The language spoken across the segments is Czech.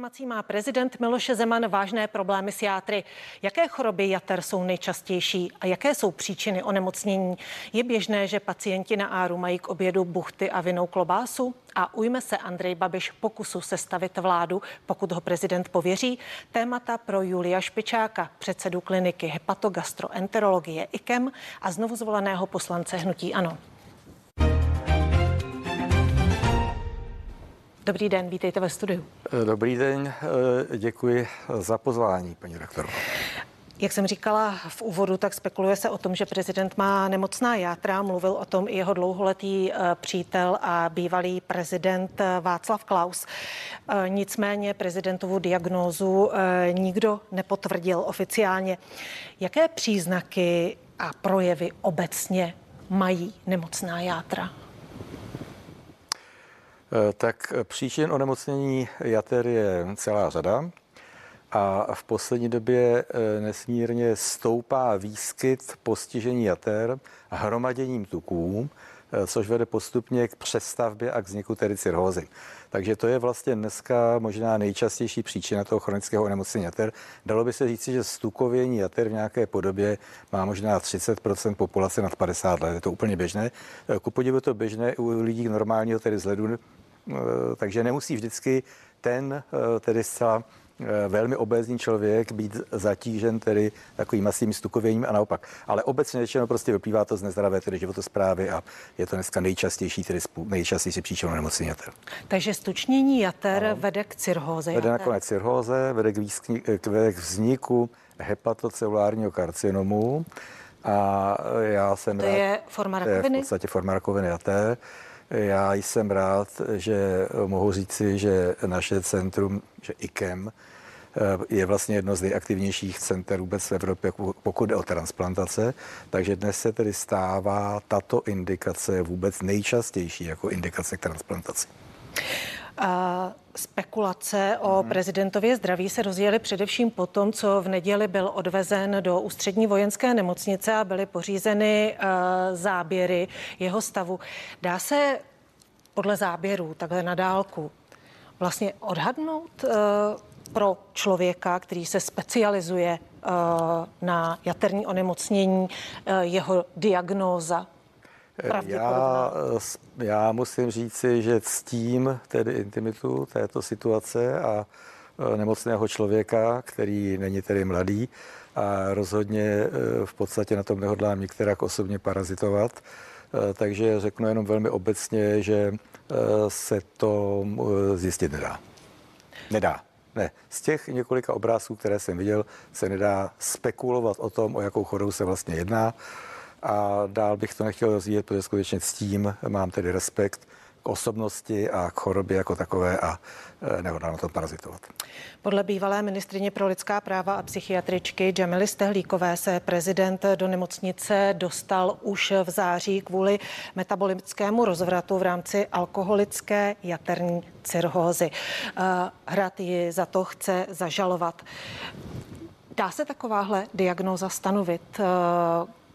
Informací má prezident Miloš Zeman vážné problémy s játry. Jaké choroby jater jsou nejčastější a jaké jsou příčiny onemocnění? Je běžné, že pacienti na áru mají k obědu buchty a vinou klobásu? A ujme se Andrej Babiš pokusu sestavit vládu, pokud ho prezident pověří? Témata pro Julia Špičáka, předsedu kliniky hepatogastroenterologie IKEM a znovu zvoleného poslance Hnutí Ano. Dobrý den, vítejte ve studiu. Dobrý den, děkuji za pozvání, paní rektorko. Jak jsem říkala v úvodu, tak spekuluje se o tom, že prezident má nemocná játra. Mluvil o tom i jeho dlouholetý eh, přítel a bývalý prezident eh, Václav Klaus. Eh, nicméně prezidentovu diagnózu nikdo nepotvrdil oficiálně. Jaké příznaky a projevy obecně mají nemocná játra? Eh, tak příčin onemocnění jater je celá řada a v poslední době eh, nesmírně stoupá výskyt postižení jater hromaděním tuků, eh, což vede postupně k přestavbě a k vzniku tedy cirhózy. Takže to je vlastně dneska možná nejčastější příčina toho chronického onemocnění jater. Dalo by se říci, že stukovění jater v nějaké podobě má možná 30% populace nad 50 let. Je to úplně běžné. Ku podivu to běžné u lidí normálního tedy vzhledu takže nemusí vždycky ten eh, tedy zcela eh, velmi obézní člověk být zatížen tedy takovým masivním stukověním a naopak. Ale obecně řečeno prostě vyplývá to z nezdravé tedy životosprávy a je to dneska nejčastější, tedy nejčastější příčinou nemocní jater. Takže stučnění jater no. vede k cirhóze. Vede nakonec cirhóze, vede k, výskni, k, k vzniku hepatocelulárního karcinomu a já jsem to rád, je forma rakoviny? To je v podstatě forma rakoviny jater. Já jsem rád, že mohu říci, že naše centrum, že IKEM, eh, je vlastně jedno z nejaktivnějších center vůbec v Evropě, pokud jde o transplantace. Takže dnes se tedy stává tato indikace vůbec nejčastější jako indikace k transplantaci. A spekulace o hmm. prezidentově zdraví se rozjeli především po tom, co v neděli byl odvezen do ústřední vojenské nemocnice a byly pořízeny uh, záběry jeho stavu. Dá se podle záběrů takhle na dálku vlastně odhadnout uh, pro člověka, který se specializuje uh, na jaterní onemocnění, jeho diagnóza já, já musím říci, že ctím tedy intimitu této situace a e, nemocného člověka, který není tedy mladý a rozhodně e, v podstatě na tom nehodlám některak osobně parazitovat. Takže řeknu jenom velmi obecně, že se to zjistit nedá. Nedá. Ne, z těch několika obrázků, které jsem viděl, se nedá spekulovat o tom, o jakou chorobu se vlastně jedná a dál bych to nechtěl rozvíjet, protože skutečně s tím mám tedy respekt k osobnosti a k chorobě jako takové a e, nehodlám na to parazitovat. Podle bývalé ministrině pro lidská práva a psychiatričky Jamily Stehlíkové se prezident do nemocnice dostal už v září kvůli metabolickému rozvratu v rámci alkoholické jaterní cirhózy. E, Hrad ji za to chce zažalovat. Dá se takováhle diagnóza stanovit?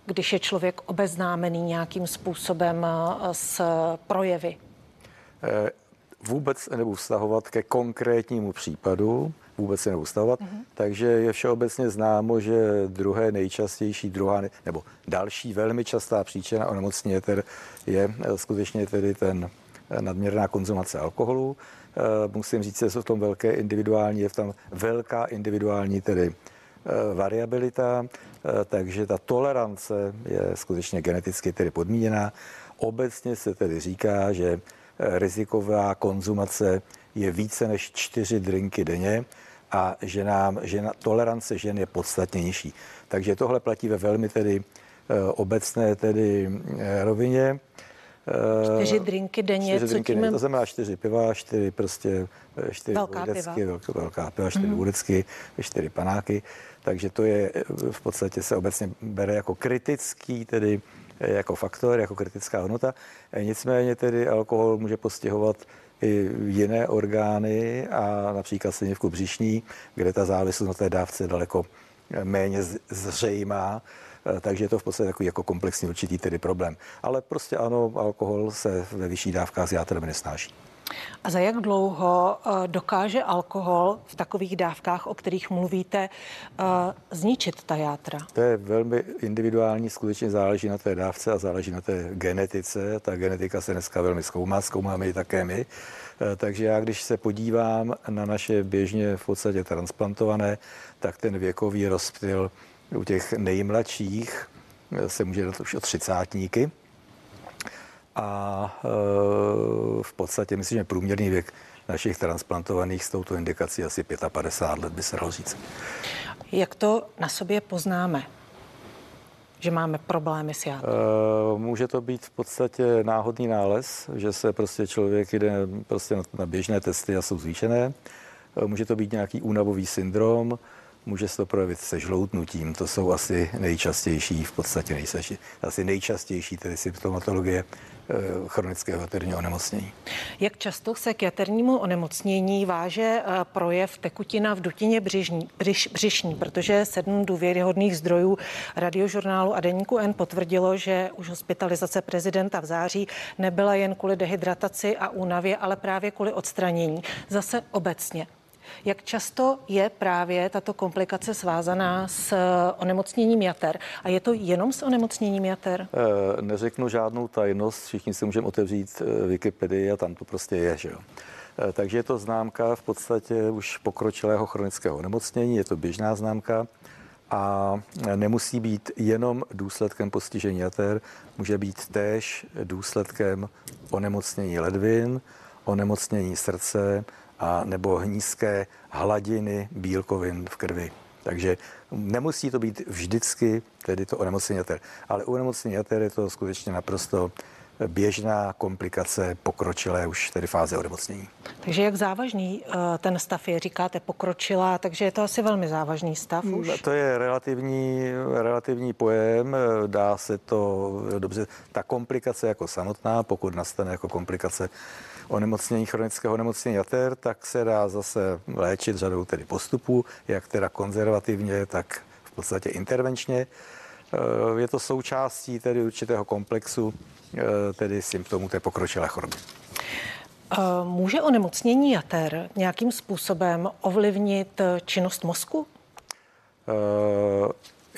Když je člověk obeznámený nějakým způsobem eh, s projevy? Eh, vůbec nebudu vztahovat ke konkrétnímu případu, vůbec se nebudu vztahovat, mm-hmm. takže je všeobecně známo, že druhé nejčastější, druhá nebo další velmi častá příčina onemocnění je eh, skutečně tedy ten nadměrná konzumace alkoholu. Musím říct, že jsou v tom velké individuální, je v tam velká individuální tedy variabilita. Eh, takže ta tolerance je skutečně geneticky tedy podmíněná. Obecně se tedy říká, že eh, riziková konzumace je více než čtyři drinky denně a že nám že na, tolerance žen je podstatně nižší. Takže tohle platí ve velmi tedy eh, obecné tedy rovině. Čtyři drinky denně, čtyři drinky denně, to znamená čtyři piva, čtyři prostě, čtyři velká piva. velká piva, čtyři mm. čtyři panáky. Takže to je v podstatě se obecně bere jako kritický, tedy jako faktor, jako kritická hodnota. Nicméně tedy alkohol může postihovat i jiné orgány a například slinivku břišní, kde ta závislost na té dávce je daleko méně zřejmá, takže je to v podstatě takový jako komplexní určitý tedy problém. Ale prostě ano, alkohol se ve vyšší dávkách s játrem nesnáší. A za jak dlouho eh, dokáže alkohol v takových dávkách, o kterých mluvíte, eh, zničit ta játra? To je velmi individuální, skutečně záleží na té dávce a záleží na té genetice. Ta genetika se dneska velmi zkoumá, zkoumáme ji také my. Eh, takže já, když se podívám na naše běžně v podstatě transplantované, tak ten věkový rozptyl u těch nejmladších se může dát už o třicátníky a e, v podstatě myslím, že průměrný věk našich transplantovaných s touto indikací asi 55 let by se dalo říct. Jak to na sobě poznáme? že máme problémy s jádrem? E, může to být v podstatě náhodný nález, že se prostě člověk jde prostě na běžné testy a jsou zvýšené. E, může to být nějaký únavový syndrom, může se to projevit se žloutnutím. To jsou asi nejčastější, v podstatě nejčastější, asi nejčastější tedy symptomatologie eh, chronického jaterního onemocnění. Jak často se k jaternímu onemocnění váže eh, projev tekutina v dutině břižní, břiš, břišní, protože sedm důvěryhodných zdrojů radiožurnálu a deníku N potvrdilo, že už hospitalizace prezidenta v září nebyla jen kvůli dehydrataci a únavě, ale právě kvůli odstranění. Zase obecně. Jak často je právě tato komplikace svázaná s eh, onemocněním jater? A je to jenom s onemocněním jater? E, neřeknu žádnou tajnost, všichni si můžeme otevřít eh, Wikipedii a tam to prostě je, že jo. Takže je to známka v podstatě už pokročilého chronického onemocnění, je to běžná známka a nemusí být jenom důsledkem postižení jater, může být též důsledkem onemocnění ledvin, onemocnění srdce, a nebo nízké hladiny bílkovin v krvi. Takže nemusí to být vždycky tedy to onemocnění jater. Ale u onemocnění jater je to skutečně naprosto běžná komplikace pokročilé už tedy fáze onemocnění. Takže jak závažný eh, ten stav je, říkáte pokročilá, takže je to asi velmi závažný stav už? To je relativní, relativní pojem, dá se to dobře, ta komplikace jako samotná, pokud nastane jako komplikace onemocnění chronického onemocnění jater, tak se dá zase léčit řadou tedy postupů, jak teda konzervativně, tak v podstatě intervenčně. Eh, je to součástí tedy určitého komplexu, eh, tedy symptomů té pokročilé choroby. Eh, může onemocnění jater nějakým způsobem ovlivnit činnost mozku?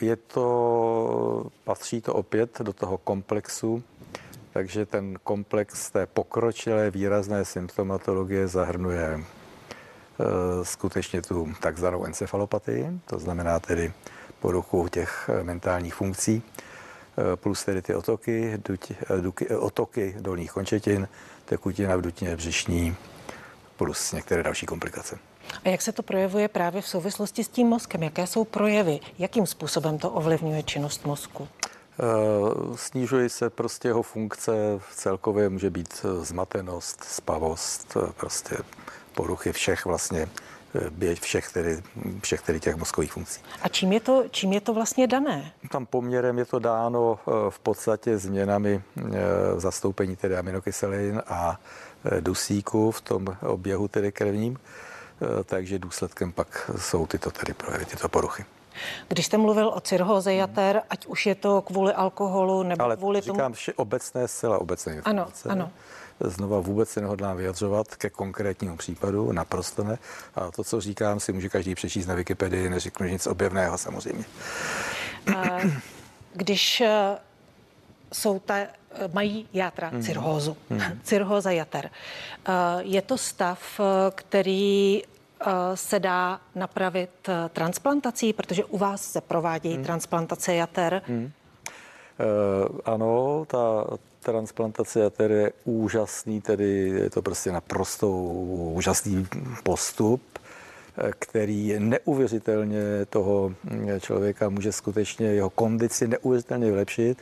Je to, patří to opět do toho komplexu takže ten komplex té pokročilé výrazné symptomatologie zahrnuje eh, skutečně tu takzvanou encefalopatii, to znamená tedy poruchu těch eh, mentálních funkcí, eh, plus tedy ty otoky, duti, duky, otoky dolních končetin, tekutina v dutině břišní, plus některé další komplikace. A jak se to projevuje právě v souvislosti s tím mozkem? Jaké jsou projevy? Jakým způsobem to ovlivňuje činnost mozku? Eh, snižuje se prostě jeho funkce, celkově může být eh, zmatenost, spavost, eh, prostě poruchy všech vlastně běž všech, tedy, všech tedy těch mozkových funkcí. A čím je, to, čím je to vlastně dané? Tam poměrem je to dáno v podstatě změnami zastoupení tedy aminokyselin a dusíku v tom oběhu tedy krevním, takže důsledkem pak jsou tyto tedy projevy, tyto poruchy. Když jste mluvil o cirhóze jater, ať už je to kvůli alkoholu nebo Ale kvůli říkám, tomu... že obecné, zcela obecné informace. Ano, ano. Znova vůbec se nehodlám vyjadřovat ke konkrétnímu případu, naprosto ne. A to, co říkám, si může každý přečíst na Wikipedii, neřeknu nic objevného samozřejmě. Když eh, jsou ta, eh, mají játra mm. cirhózu, mm. cirhóza jater. Eh, je to stav, který se dá napravit eh, transplantací, protože u vás se provádějí hmm. transplantace jater. Hmm. Uh, ano, ta transplantace jater je úžasný, tedy je to prostě naprosto úžasný postup, který neuvěřitelně toho člověka může skutečně jeho kondici neuvěřitelně vylepšit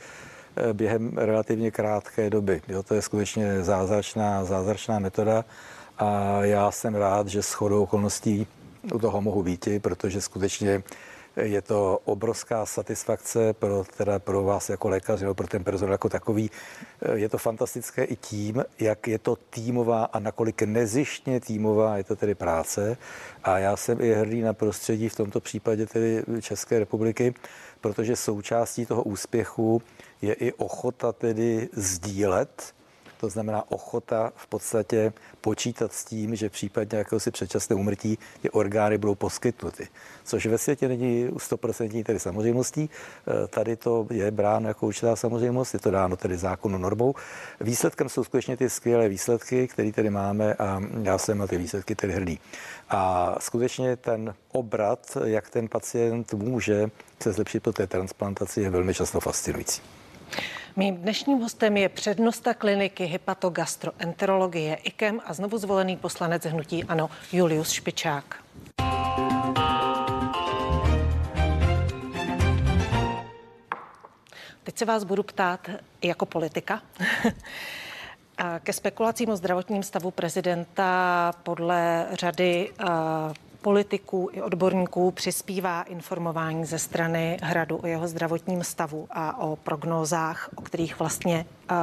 během relativně krátké doby. Jo, to je skutečně zázračná, zázračná metoda a já jsem rád, že s chodou okolností u toho mohu být, protože skutečně je to obrovská satisfakce pro, teda pro vás jako lékař, nebo pro ten personál jako takový. Je to fantastické i tím, jak je to týmová a nakolik nezištně týmová je to tedy práce. A já jsem i hrdý na prostředí v tomto případě tedy České republiky, protože součástí toho úspěchu je i ochota tedy sdílet To znamená ochota v podstatě počítat s tím, že v případě jakéhosi předčasného umrtí ty orgány budou poskytnuty. Což ve světě není 100% tedy samozřejmostí. Eh, tady to je bráno jako určitá samozřejmost, je to dáno tedy zákonu normou. Výsledkem jsou skutečně ty skvělé výsledky, které tady máme a já jsem na ty výsledky tedy hrdý. A skutečně ten obrat, jak ten pacient může se zlepšit po té transplantaci, je velmi často fascinující. Mým dnešním hostem je přednosta kliniky hepatogastroenterologie IKEM a znovu zvolený poslanec hnutí ANO Julius Špičák. Teď se vás budu ptát jako politika. Ke spekulacím o zdravotním stavu prezidenta podle řady politiků i odborníků přispívá informování ze strany Hradu o jeho zdravotním stavu a o prognózách, o kterých vlastně uh,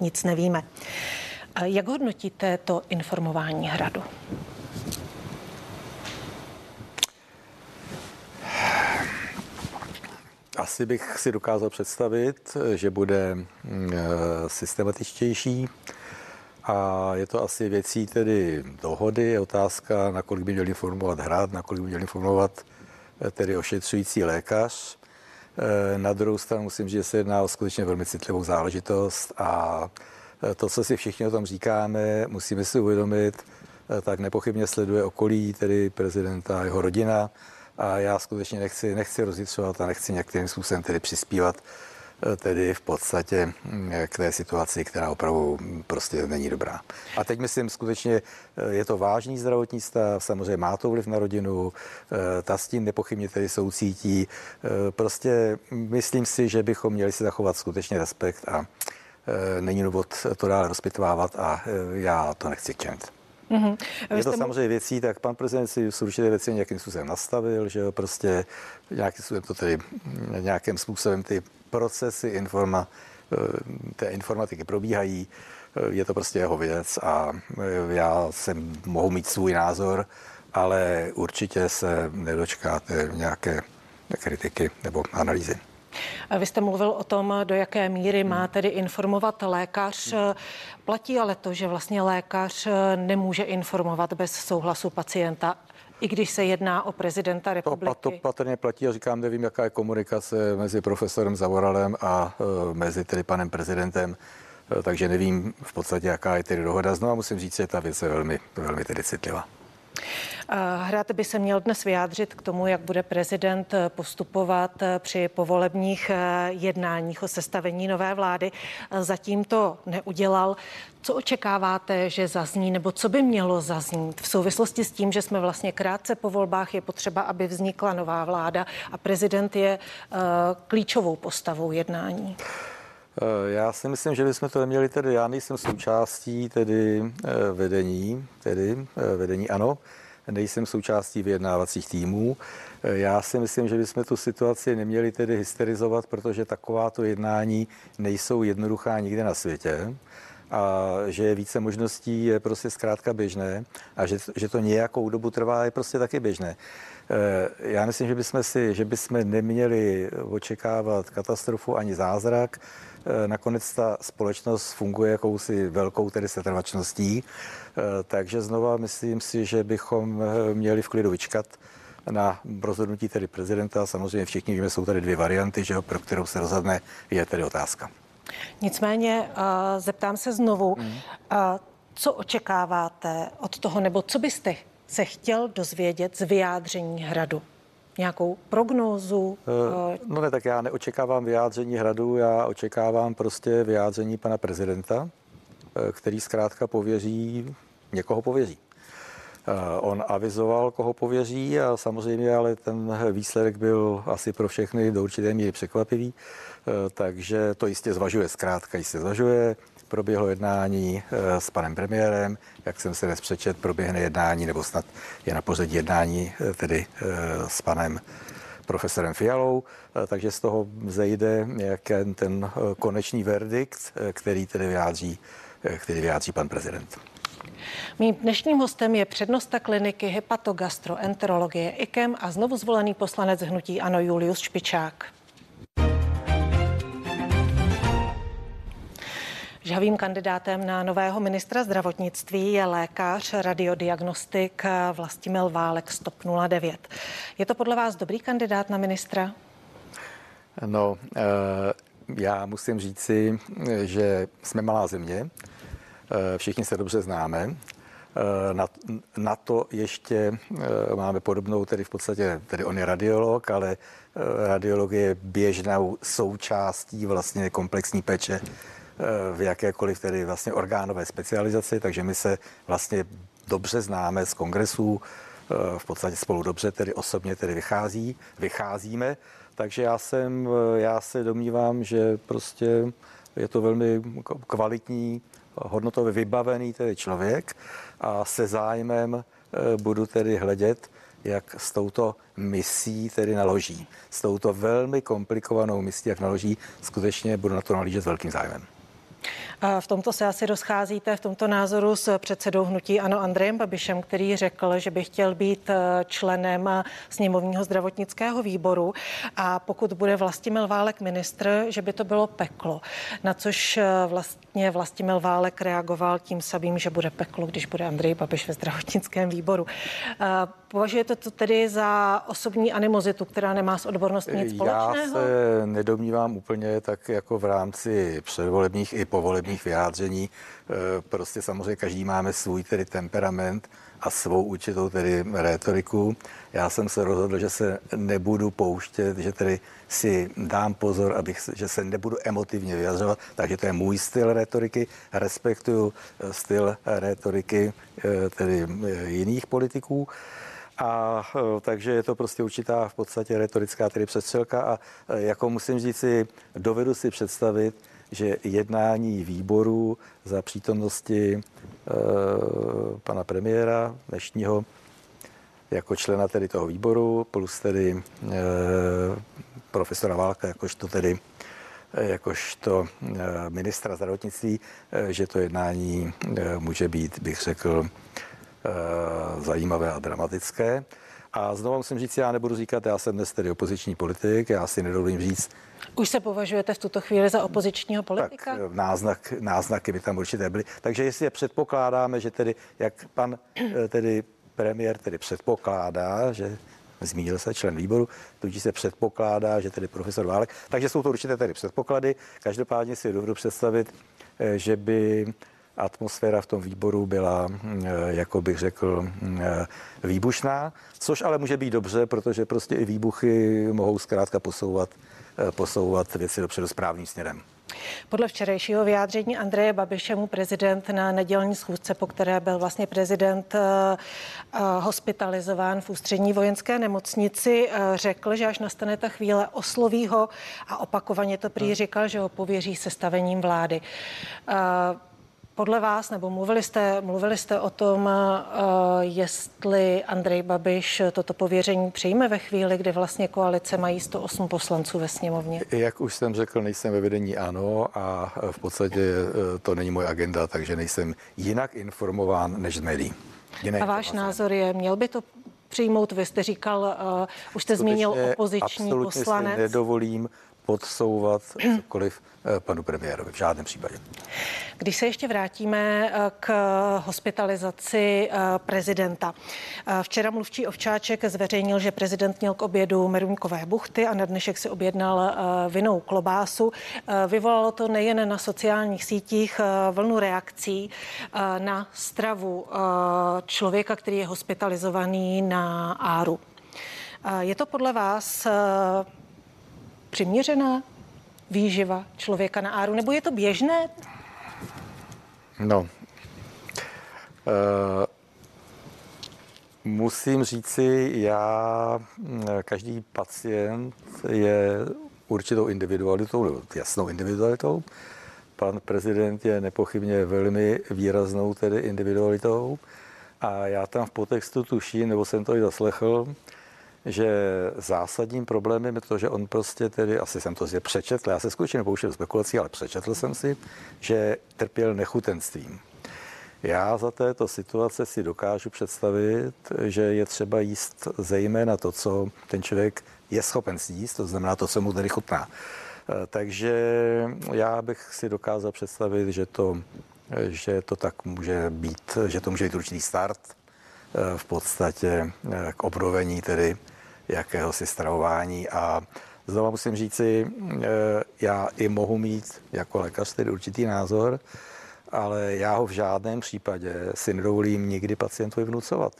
nic nevíme. Uh, jak hodnotíte to informování Hradu? Asi bych si dokázal představit, že bude mm, systematičtější, a je to asi věcí tedy dohody, je otázka, nakolik by měl informovat hrad, nakolik by měl informovat eh, tedy ošetřující lékař. Eh, na druhou stranu musím říct, že se jedná o skutečně velmi citlivou záležitost a eh, to, co si všichni o tom říkáme, musíme si uvědomit, tak nepochybně sleduje okolí, tedy prezidenta a jeho rodina. A já skutečně nechci, nechci rozjitřovat a nechci nějakým způsobem tedy přispívat tedy v podstatě mm, k té situaci, která opravdu prostě není dobrá. A teď myslím skutečně, eh, je to vážný zdravotní stav, samozřejmě má to vliv na rodinu, eh, ta s tím nepochybně tedy soucítí. Eh, prostě myslím si, že bychom měli si zachovat skutečně respekt a není důvod to dále rozpitvávat a já to nechci činit. Mm-hmm. Je to samozřejmě věcí, tak pan prezident si určitě věci nějakým způsobem nastavil, že jo, prostě nějakým způsobem to tedy nějakým způsobem ty procesy informa, eh, té informatiky probíhají. Eh, je to prostě jeho věc a eh, já jsem mohu mít svůj názor, ale určitě se nedočkáte nějaké kritiky nebo analýzy. Vy jste mluvil o tom, do jaké míry má tedy informovat lékař. Platí ale to, že vlastně lékař nemůže informovat bez souhlasu pacienta i když se jedná o prezidenta republiky. To, to patrně platí a říkám, nevím, jaká je komunikace mezi profesorem Zavoralem a uh, mezi tedy panem prezidentem, uh, takže nevím v podstatě, jaká je tedy dohoda. Znovu musím říct, že ta věc je velmi, velmi tedy citlivá. Hrad by se měl dnes vyjádřit k tomu, jak bude prezident postupovat při povolebních eh, jednáních o sestavení nové vlády. Zatím to neudělal. Co očekáváte, že zazní, nebo co by mělo zaznít v souvislosti s tím, že jsme vlastně krátce po volbách, je potřeba, aby vznikla nová vláda a prezident je klíčovou postavou jednání? Eh, já si myslím, že bychom to neměli tedy, já nejsem součástí tedy vedení, tedy vedení ano, nejsem součástí vyjednávacích týmů. Já si myslím, že bychom tu situaci neměli tedy hysterizovat, protože takováto jednání nejsou jednoduchá nikde na světě a že je více možností je prostě zkrátka běžné a že, že to nějakou dobu trvá je prostě taky běžné. Eh, já myslím, že bychom si, že bychom neměli očekávat katastrofu ani zázrak. Eh, nakonec ta společnost funguje jakousi velkou tedy setrvačností, eh, takže znova myslím si, že bychom měli v klidu vyčkat na rozhodnutí tedy prezidenta. Samozřejmě všichni víme, jsou tady dvě varianty, že pro kterou se rozhodne, je tedy otázka. Nicméně zeptám se znovu, uh, co očekáváte od toho, nebo co byste se chtěl dozvědět z vyjádření hradu? Nějakou prognózu? Uh, no ne, tak já neočekávám vyjádření hradu, já očekávám prostě vyjádření pana prezidenta, který zkrátka pověří, někoho pověří. On avizoval, koho pověří a samozřejmě, ale ten výsledek byl asi pro všechny do určité míry překvapivý. Eh, takže to jistě zvažuje, zkrátka jistě zvažuje. Proběhlo jednání eh, s panem premiérem, jak jsem se dnes přečet, proběhne jednání, nebo snad je na pořadí jednání eh, tedy s panem profesorem Fialou, takže z toho zejde nějaký ten konečný verdikt, který tedy vyjádří, který vyjádří pan prezident. Mým dnešním hostem je přednosta kliniky hepatogastroenterologie IKEM a znovu zvolený poslanec hnutí Ano Julius Špičák. Žhavým kandidátem na nového ministra zdravotnictví je lékař, radiodiagnostik Vlastimil Válek Stop 09. Je to podle vás dobrý kandidát na ministra? No, eh, já musím říci, že jsme malá země, eh, všichni se dobře známe. Eh, na, na to ještě máme podobnou, tedy v podstatě, tedy on je radiolog, ale radiolog je běžnou součástí vlastně komplexní péče v jakékoliv tedy vlastně orgánové specializaci, takže my se vlastně dobře známe z kongresů, v podstatě spolu dobře tedy osobně tedy vychází, vycházíme takže já jsem, já se domnívám, že prostě je to velmi kvalitní, hodnotově vybavený tedy člověk a se zájmem eh, budu tedy hledět, jak s touto misí tedy naloží. S touto velmi komplikovanou misí, jak naloží, skutečně budu na to nalížet s velkým zájmem. V tomto se asi rozcházíte v tomto názoru s předsedou hnutí Ano Andrejem Babišem, který řekl, že by chtěl být eh, členem sněmovního zdravotnického výboru a pokud bude Vlastimil Válek ministr, že by to bylo peklo. Na což eh, vlastně Vlastimil Válek reagoval tím samým, že bude peklo, když bude Andrej Babiš ve zdravotnickém výboru. Považujete to tedy za osobní animozitu, která nemá s odborností nic společného? Já se nedomnívám úplně tak jako v rámci předvolebních i povolebních vyjádření. E, prostě samozřejmě každý máme svůj tedy temperament a svou určitou tedy rétoriku. Já jsem se rozhodl, že se nebudu pouštět, že tedy si dám pozor, abych, že se nebudu emotivně vyjadřovat, takže to je můj styl rétoriky. Respektuju e, styl rétoriky e, tedy jiných politiků. A takže je to prostě určitá v podstatě retorická tedy přestřelka a jako musím říct si, dovedu si představit, že jednání výboru za přítomnosti e, pana premiéra dnešního jako člena tedy toho výboru, plus tedy e, profesora Válka, jakožto tedy jakožto ministra zdravotnictví, že to jednání může být, bych řekl, zajímavé a dramatické. A znovu musím říct, já nebudu říkat, já jsem dnes tedy opoziční politik, já si nedovolím říct. Už se považujete v tuto chvíli za opozičního politika? Tak náznak, náznaky by tam určitě byly. Takže jestli je předpokládáme, že tedy, jak pan eh, tedy premiér tedy předpokládá, že zmínil se člen výboru, tudíž se předpokládá, že tedy profesor Válek, takže jsou to určité tedy předpoklady. Každopádně si dovedu představit, eh, že by atmosféra v tom výboru byla, eh, jako bych řekl, eh, výbušná, což ale může být dobře, protože prostě i výbuchy mohou zkrátka posouvat, eh, posouvat věci dopředu správným směrem. Podle včerejšího vyjádření Andreje Babiše mu prezident na nedělní schůzce, po které byl vlastně prezident hospitalizován v ústřední vojenské nemocnici, řekl, že až nastane ta chvíle osloví ho a opakovaně to prý hmm. říkal, že ho pověří sestavením vlády. Podle vás, nebo mluvili jste, mluvili jste o tom, uh, jestli Andrej Babiš toto pověření přijme ve chvíli, kdy vlastně koalice mají 108 poslanců ve sněmovně? Jak už jsem řekl, nejsem ve vedení ANO a v podstatě eh, to není moje agenda, takže nejsem jinak informován než z médií. Jiné a váš názor je, měl by to přijmout? Vy jste říkal, uh, už jste zmínil opoziční poslanec. Si nedovolím podsouvat cokoliv eh, panu premiérovi v žádném případě. Když se ještě vrátíme eh, k hospitalizaci eh, prezidenta. Včera mluvčí Ovčáček zveřejnil, že prezident měl k obědu meruňkové buchty a na dnešek si objednal vinou klobásu. Vyvolalo to nejen na sociálních sítích vlnu reakcí na stravu člověka, který je hospitalizovaný na áru. Je to podle vás přiměřená výživa člověka na áru, nebo je to běžné? No, uh, musím říci, já, každý pacient je určitou individualitou, jasnou individualitou. Pan prezident je nepochybně velmi výraznou tedy individualitou a já tam v potextu tuším, nebo jsem to i zaslechl, že zásadním problémem je to, že on prostě tedy, asi jsem to zde přečetl, já se skutečně nepouštěl spekulací, ale přečetl jsem si, že trpěl nechutenstvím. Já za této situace si dokážu představit, že je třeba jíst zejména to, co ten člověk je schopen sníst, to znamená to, co mu tedy chutná. Takže já bych si dokázal představit, že to, že to tak může být, že to může být určitý start v podstatě k obnovení tedy jakéhosi stravování a Znova musím říci, já i mohu mít jako lékař tedy určitý názor, ale já ho v žádném případě si nedovolím nikdy pacientovi vnucovat.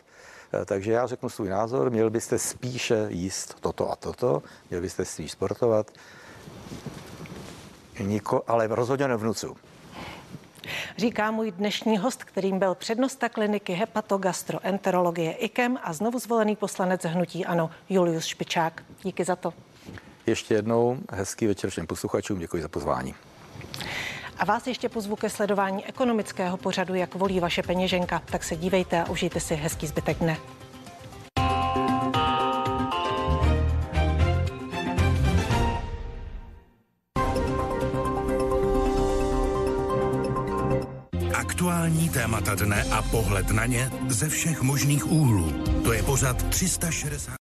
Eh, takže já řeknu svůj názor, měl byste spíše jíst toto a toto, měl byste spíš sportovat, Niko, ale rozhodně nevnucu. Říká můj dnešní host, kterým byl přednosta kliniky hepatogastroenterologie IKEM a znovu zvolený poslanec hnutí Ano Julius Špičák. Díky za to. Ještě jednou hezký večer všem posluchačům, děkuji za pozvání. A vás ještě pozvu ke sledování ekonomického pořadu, jak volí vaše peněženka. Tak se dívejte a užijte si hezký zbytek dne. Témata dne a pohled na ně ze všech možných úhlů. To je pořad 360.